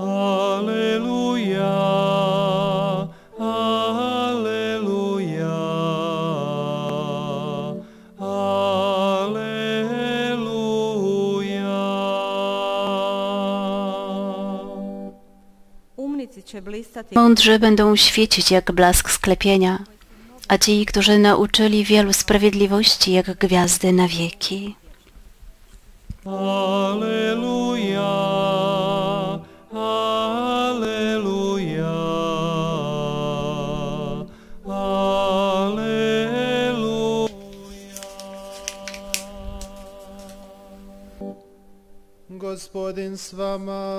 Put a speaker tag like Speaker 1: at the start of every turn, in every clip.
Speaker 1: Alleluja, Alleluja, Alleluja.
Speaker 2: Mądrzy będą świecić jak blask sklepienia, a ci, którzy nauczyli wielu sprawiedliwości jak gwiazdy na wieki.
Speaker 1: Alleluja,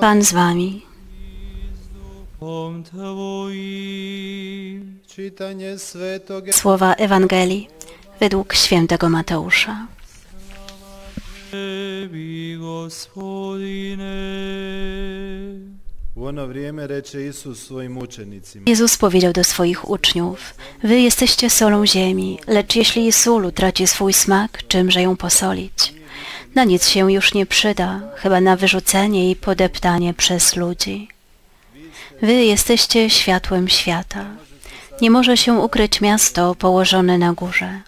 Speaker 2: Pan z wami. Słowa Ewangelii według świętego Mateusza. Jezus powiedział do swoich uczniów: Wy jesteście solą ziemi, lecz jeśli sól utraci swój smak, czymże ją posolić? Na nic się już nie przyda, chyba na wyrzucenie i podeptanie przez ludzi. Wy jesteście światłem świata. Nie może się ukryć miasto położone na górze.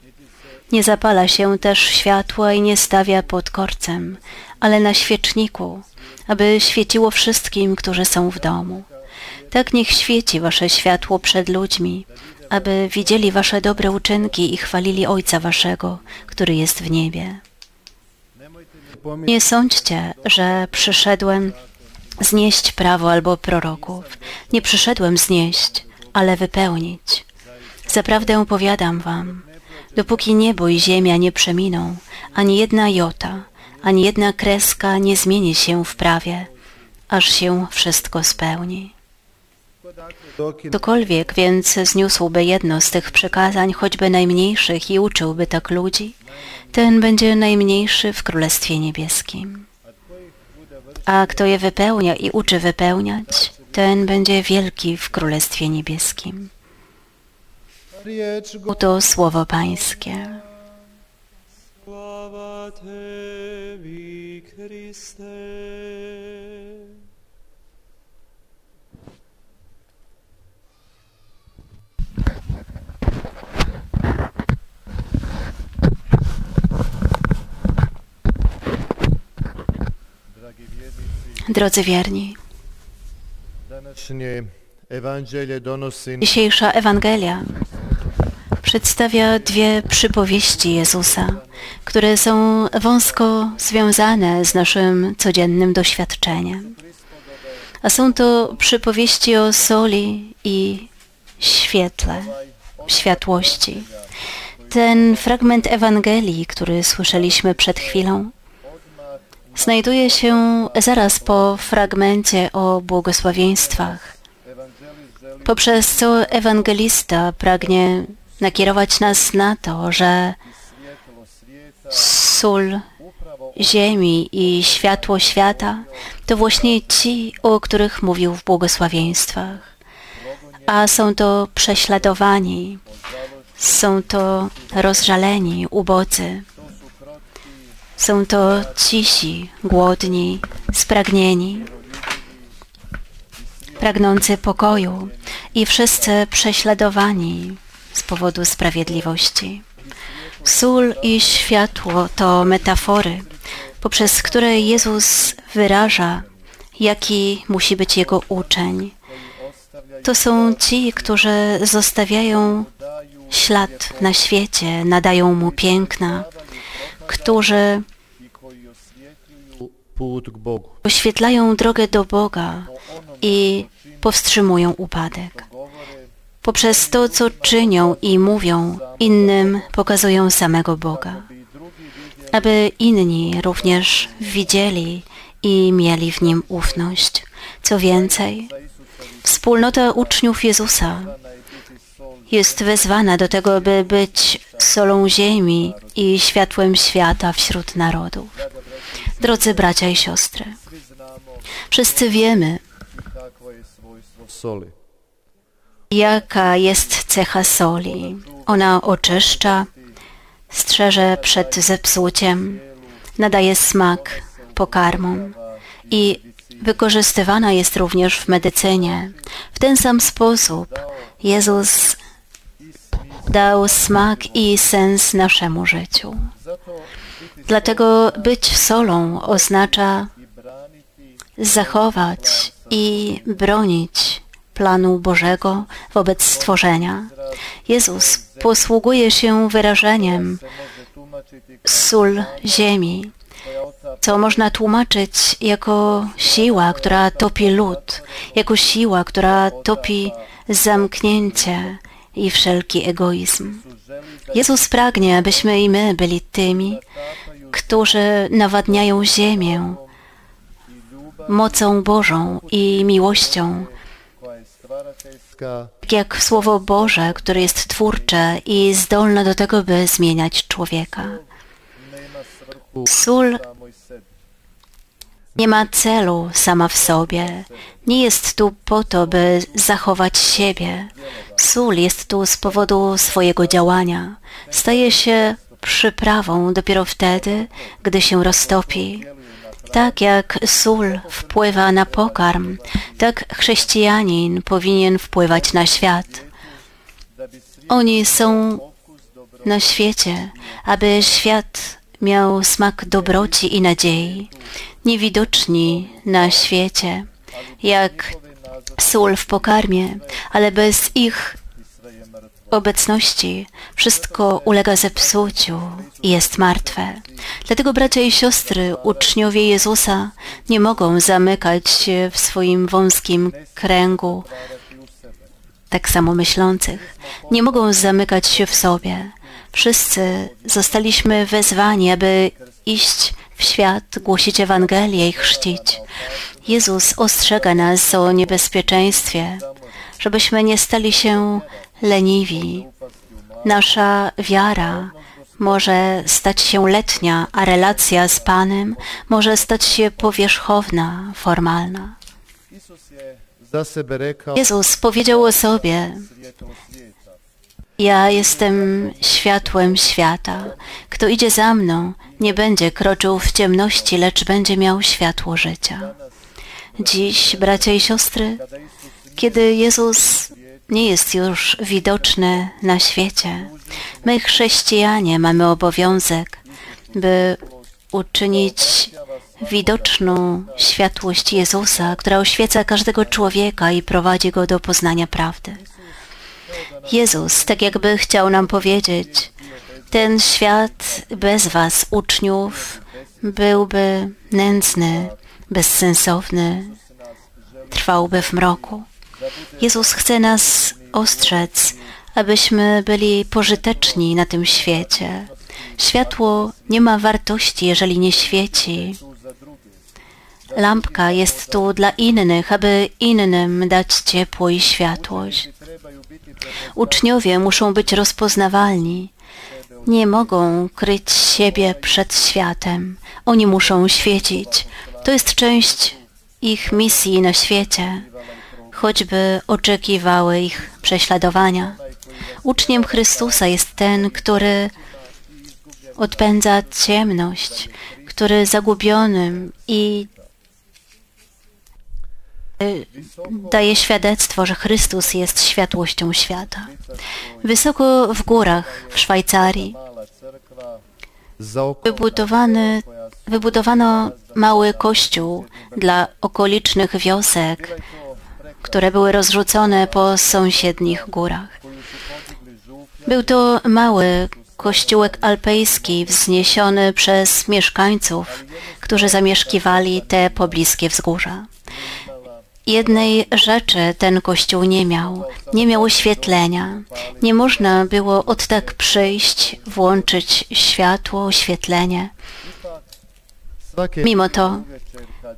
Speaker 2: Nie zapala się też światła i nie stawia pod korcem, ale na świeczniku, aby świeciło wszystkim, którzy są w domu. Tak niech świeci wasze światło przed ludźmi, aby widzieli wasze dobre uczynki i chwalili Ojca waszego, który jest w niebie. Nie sądźcie, że przyszedłem znieść prawo albo proroków. Nie przyszedłem znieść, ale wypełnić. Zaprawdę powiadam wam, dopóki niebo i ziemia nie przeminą, ani jedna jota, ani jedna kreska nie zmieni się w prawie, aż się wszystko spełni. Ktokolwiek więc zniósłby jedno z tych przykazań, choćby najmniejszych, i uczyłby tak ludzi, ten będzie najmniejszy w Królestwie Niebieskim. A kto je wypełnia i uczy wypełniać, ten będzie wielki w Królestwie Niebieskim. Oto słowo Pańskie.
Speaker 1: Tebi, Kriste.
Speaker 2: Drodzy wierni, dzisiejsza Ewangelia przedstawia dwie przypowieści Jezusa, które są wąsko związane z naszym codziennym doświadczeniem. A są to przypowieści o soli i świetle, światłości. Ten fragment Ewangelii, który słyszeliśmy przed chwilą, znajduje się zaraz po fragmencie o błogosławieństwach, poprzez co ewangelista pragnie nakierować nas na to, że sól ziemi i światło świata to właśnie ci, o których mówił w błogosławieństwach. A są to prześladowani, są to rozżaleni, ubodzy, są to cisi, głodni, spragnieni, pragnący pokoju i wszyscy prześladowani z powodu sprawiedliwości. Sól i światło to metafory, poprzez które Jezus wyraża, jaki musi być Jego uczeń. To są ci, którzy zostawiają ślad na świecie, nadają mu piękna, którzy oświetlają drogę do Boga i powstrzymują upadek. Poprzez to, co czynią i mówią, innym pokazują samego Boga, aby inni również widzieli i mieli w Nim ufność. Co więcej, wspólnota uczniów Jezusa jest wezwana do tego, by być solą ziemi i światłem świata wśród narodów. Drodzy bracia i siostry, wszyscy wiemy, jaka jest cecha soli. Ona oczyszcza, strzeże przed zepsuciem, nadaje smak pokarmom i wykorzystywana jest również w medycynie. W ten sam sposób Jezus dał smak i sens naszemu życiu. Dlatego być solą oznacza zachować i bronić planu Bożego wobec stworzenia. Jezus posługuje się wyrażeniem sól ziemi, co można tłumaczyć jako siła, która topi lód, jako siła, która topi zamknięcie i wszelki egoizm. Jezus pragnie, abyśmy i my byli tymi, którzy nawadniają ziemię mocą Bożą i miłością, tak jak Słowo Boże, które jest twórcze i zdolne do tego, by zmieniać człowieka. Sól nie ma celu sama w sobie. Nie jest tu po to, by zachować siebie. Sól jest tu z powodu swojego działania. Staje się przyprawą dopiero wtedy, gdy się roztopi. Tak jak sól wpływa na pokarm, tak chrześcijanin powinien wpływać na świat. Oni są na świecie, aby świat miał smak dobroci i nadziei, niewidoczni na świecie, jak sól w pokarmie, ale bez ich obecności wszystko ulega zepsuciu i jest martwe. Dlatego bracia i siostry, uczniowie Jezusa nie mogą zamykać się w swoim wąskim kręgu tak samo myślących. Nie mogą zamykać się w sobie. Wszyscy zostaliśmy wezwani, aby iść w świat, głosić Ewangelię i chrzcić. Jezus ostrzega nas o niebezpieczeństwie, żebyśmy nie stali się leniwi. Nasza wiara może stać się letnia, a relacja z Panem może stać się powierzchowna, formalna. Jezus powiedział o sobie, ja jestem światłem świata. Kto idzie za mną, nie będzie kroczył w ciemności, lecz będzie miał światło życia. Dziś, bracia i siostry, kiedy Jezus nie jest już widoczny na świecie, my chrześcijanie mamy obowiązek, by uczynić widoczną światłość Jezusa, która oświeca każdego człowieka i prowadzi go do poznania prawdy. Jezus tak jakby chciał nam powiedzieć, ten świat bez was, uczniów, byłby nędzny, bezsensowny, trwałby w mroku. Jezus chce nas ostrzec, abyśmy byli pożyteczni na tym świecie. Światło nie ma wartości, jeżeli nie świeci. Lampka jest tu dla innych, aby innym dać ciepło i światłość. Uczniowie muszą być rozpoznawalni. Nie mogą kryć siebie przed światem. Oni muszą świecić. To jest część ich misji na świecie, choćby oczekiwały ich prześladowania. Uczniem Chrystusa jest ten, który odpędza ciemność, który zagubionym i daje świadectwo, że Chrystus jest światłością świata. Wysoko w górach w Szwajcarii wybudowany, wybudowano mały kościół dla okolicznych wiosek, które były rozrzucone po sąsiednich górach. Był to mały kościółek alpejski wzniesiony przez mieszkańców, którzy zamieszkiwali te pobliskie wzgórza. Jednej rzeczy ten kościół nie miał. Nie miał oświetlenia. Nie można było od tak przyjść, włączyć światło, oświetlenie. Mimo to,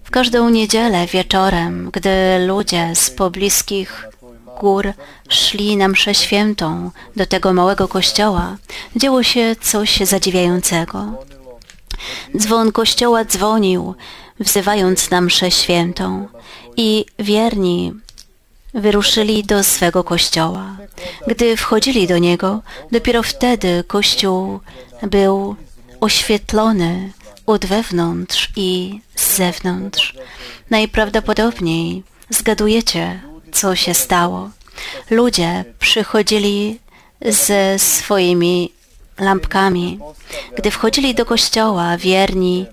Speaker 2: w każdą niedzielę wieczorem, gdy ludzie z pobliskich gór szli na mszę świętą do tego małego kościoła, działo się coś zadziwiającego. Dzwon kościoła dzwonił, wzywając na mszę świętą i wierni wyruszyli do swego kościoła. Gdy wchodzili do niego, dopiero wtedy kościół był oświetlony od wewnątrz i z zewnątrz. Najprawdopodobniej zgadujecie, co się stało. Ludzie przychodzili ze swoimi lampkami. Gdy wchodzili do kościoła, wierni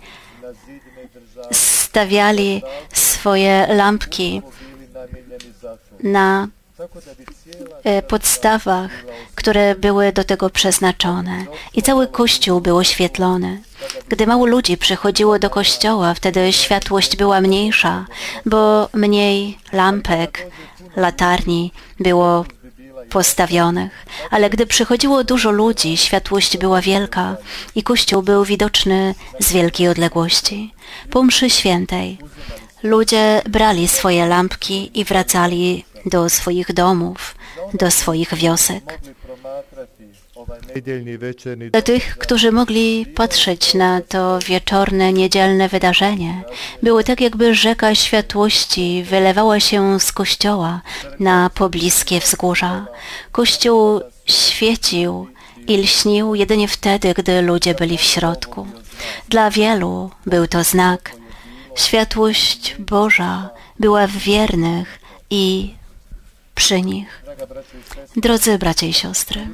Speaker 2: stawiali swoje lampki na e, podstawach, które były do tego przeznaczone. I cały kościół był oświetlony. Gdy mało ludzi przychodziło do kościoła, wtedy światłość była mniejsza, bo mniej lampek, latarni było postawionych. Ale gdy przychodziło dużo ludzi, światłość była wielka i kościół był widoczny z wielkiej odległości. Po mszy świętej ludzie brali swoje lampki i wracali do swoich domów, do swoich wiosek. Dla tych, którzy mogli patrzeć na to wieczorne, niedzielne wydarzenie, było tak, jakby rzeka światłości wylewała się z kościoła na pobliskie wzgórza. Kościół świecił i lśnił jedynie wtedy, gdy ludzie byli w środku. Dla wielu był to znak. Światłość Boża była w wiernych i przy nich. Drodzy bracia i siostry,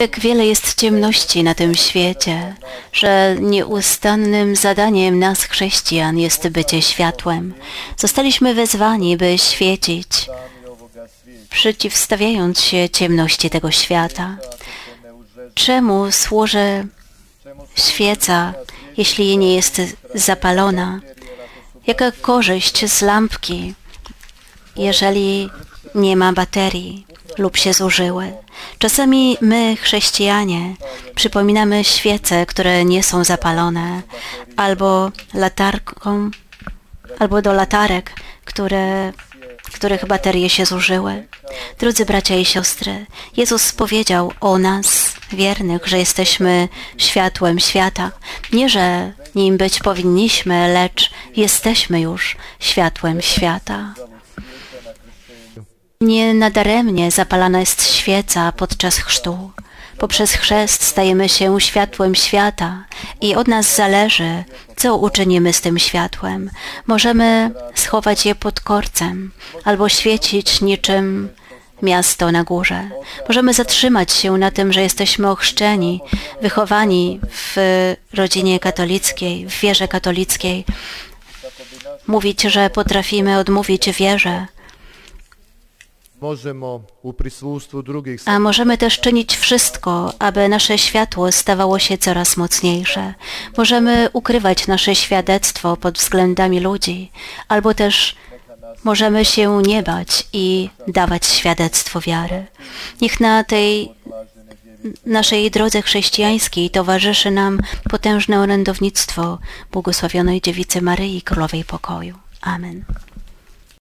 Speaker 2: Jak wiele jest ciemności na tym świecie, że nieustannym zadaniem nas, chrześcijan, jest bycie światłem. Zostaliśmy wezwani, by świecić, przeciwstawiając się ciemności tego świata. Czemu służy świeca, jeśli nie jest zapalona? Jaka korzyść z lampki, jeżeli nie ma baterii lub się zużyły? Czasami my, chrześcijanie, przypominamy świece, które nie są zapalone, albo latarką, albo do latarek, które, których baterie się zużyły. Drodzy bracia i siostry, Jezus powiedział o nas, wiernych, że jesteśmy światłem świata. Nie, że nim być powinniśmy, lecz jesteśmy już światłem świata. Nie nadaremnie zapalana jest świeca podczas chrztu. Poprzez chrzest stajemy się światłem świata i od nas zależy, co uczynimy z tym światłem. Możemy schować je pod korcem albo świecić niczym miasto na górze. Możemy zatrzymać się na tym, że jesteśmy ochrzczeni, wychowani w rodzinie katolickiej, w wierze katolickiej. Mówić, że potrafimy odmówić wierze, a możemy też czynić wszystko, aby nasze światło stawało się coraz mocniejsze. Możemy ukrywać nasze świadectwo pod względami ludzi, albo też możemy się nie bać i dawać świadectwo wiary. Niech na tej naszej drodze chrześcijańskiej towarzyszy nam potężne orędownictwo błogosławionej dziewicy Maryi Królowej Pokoju. Amen.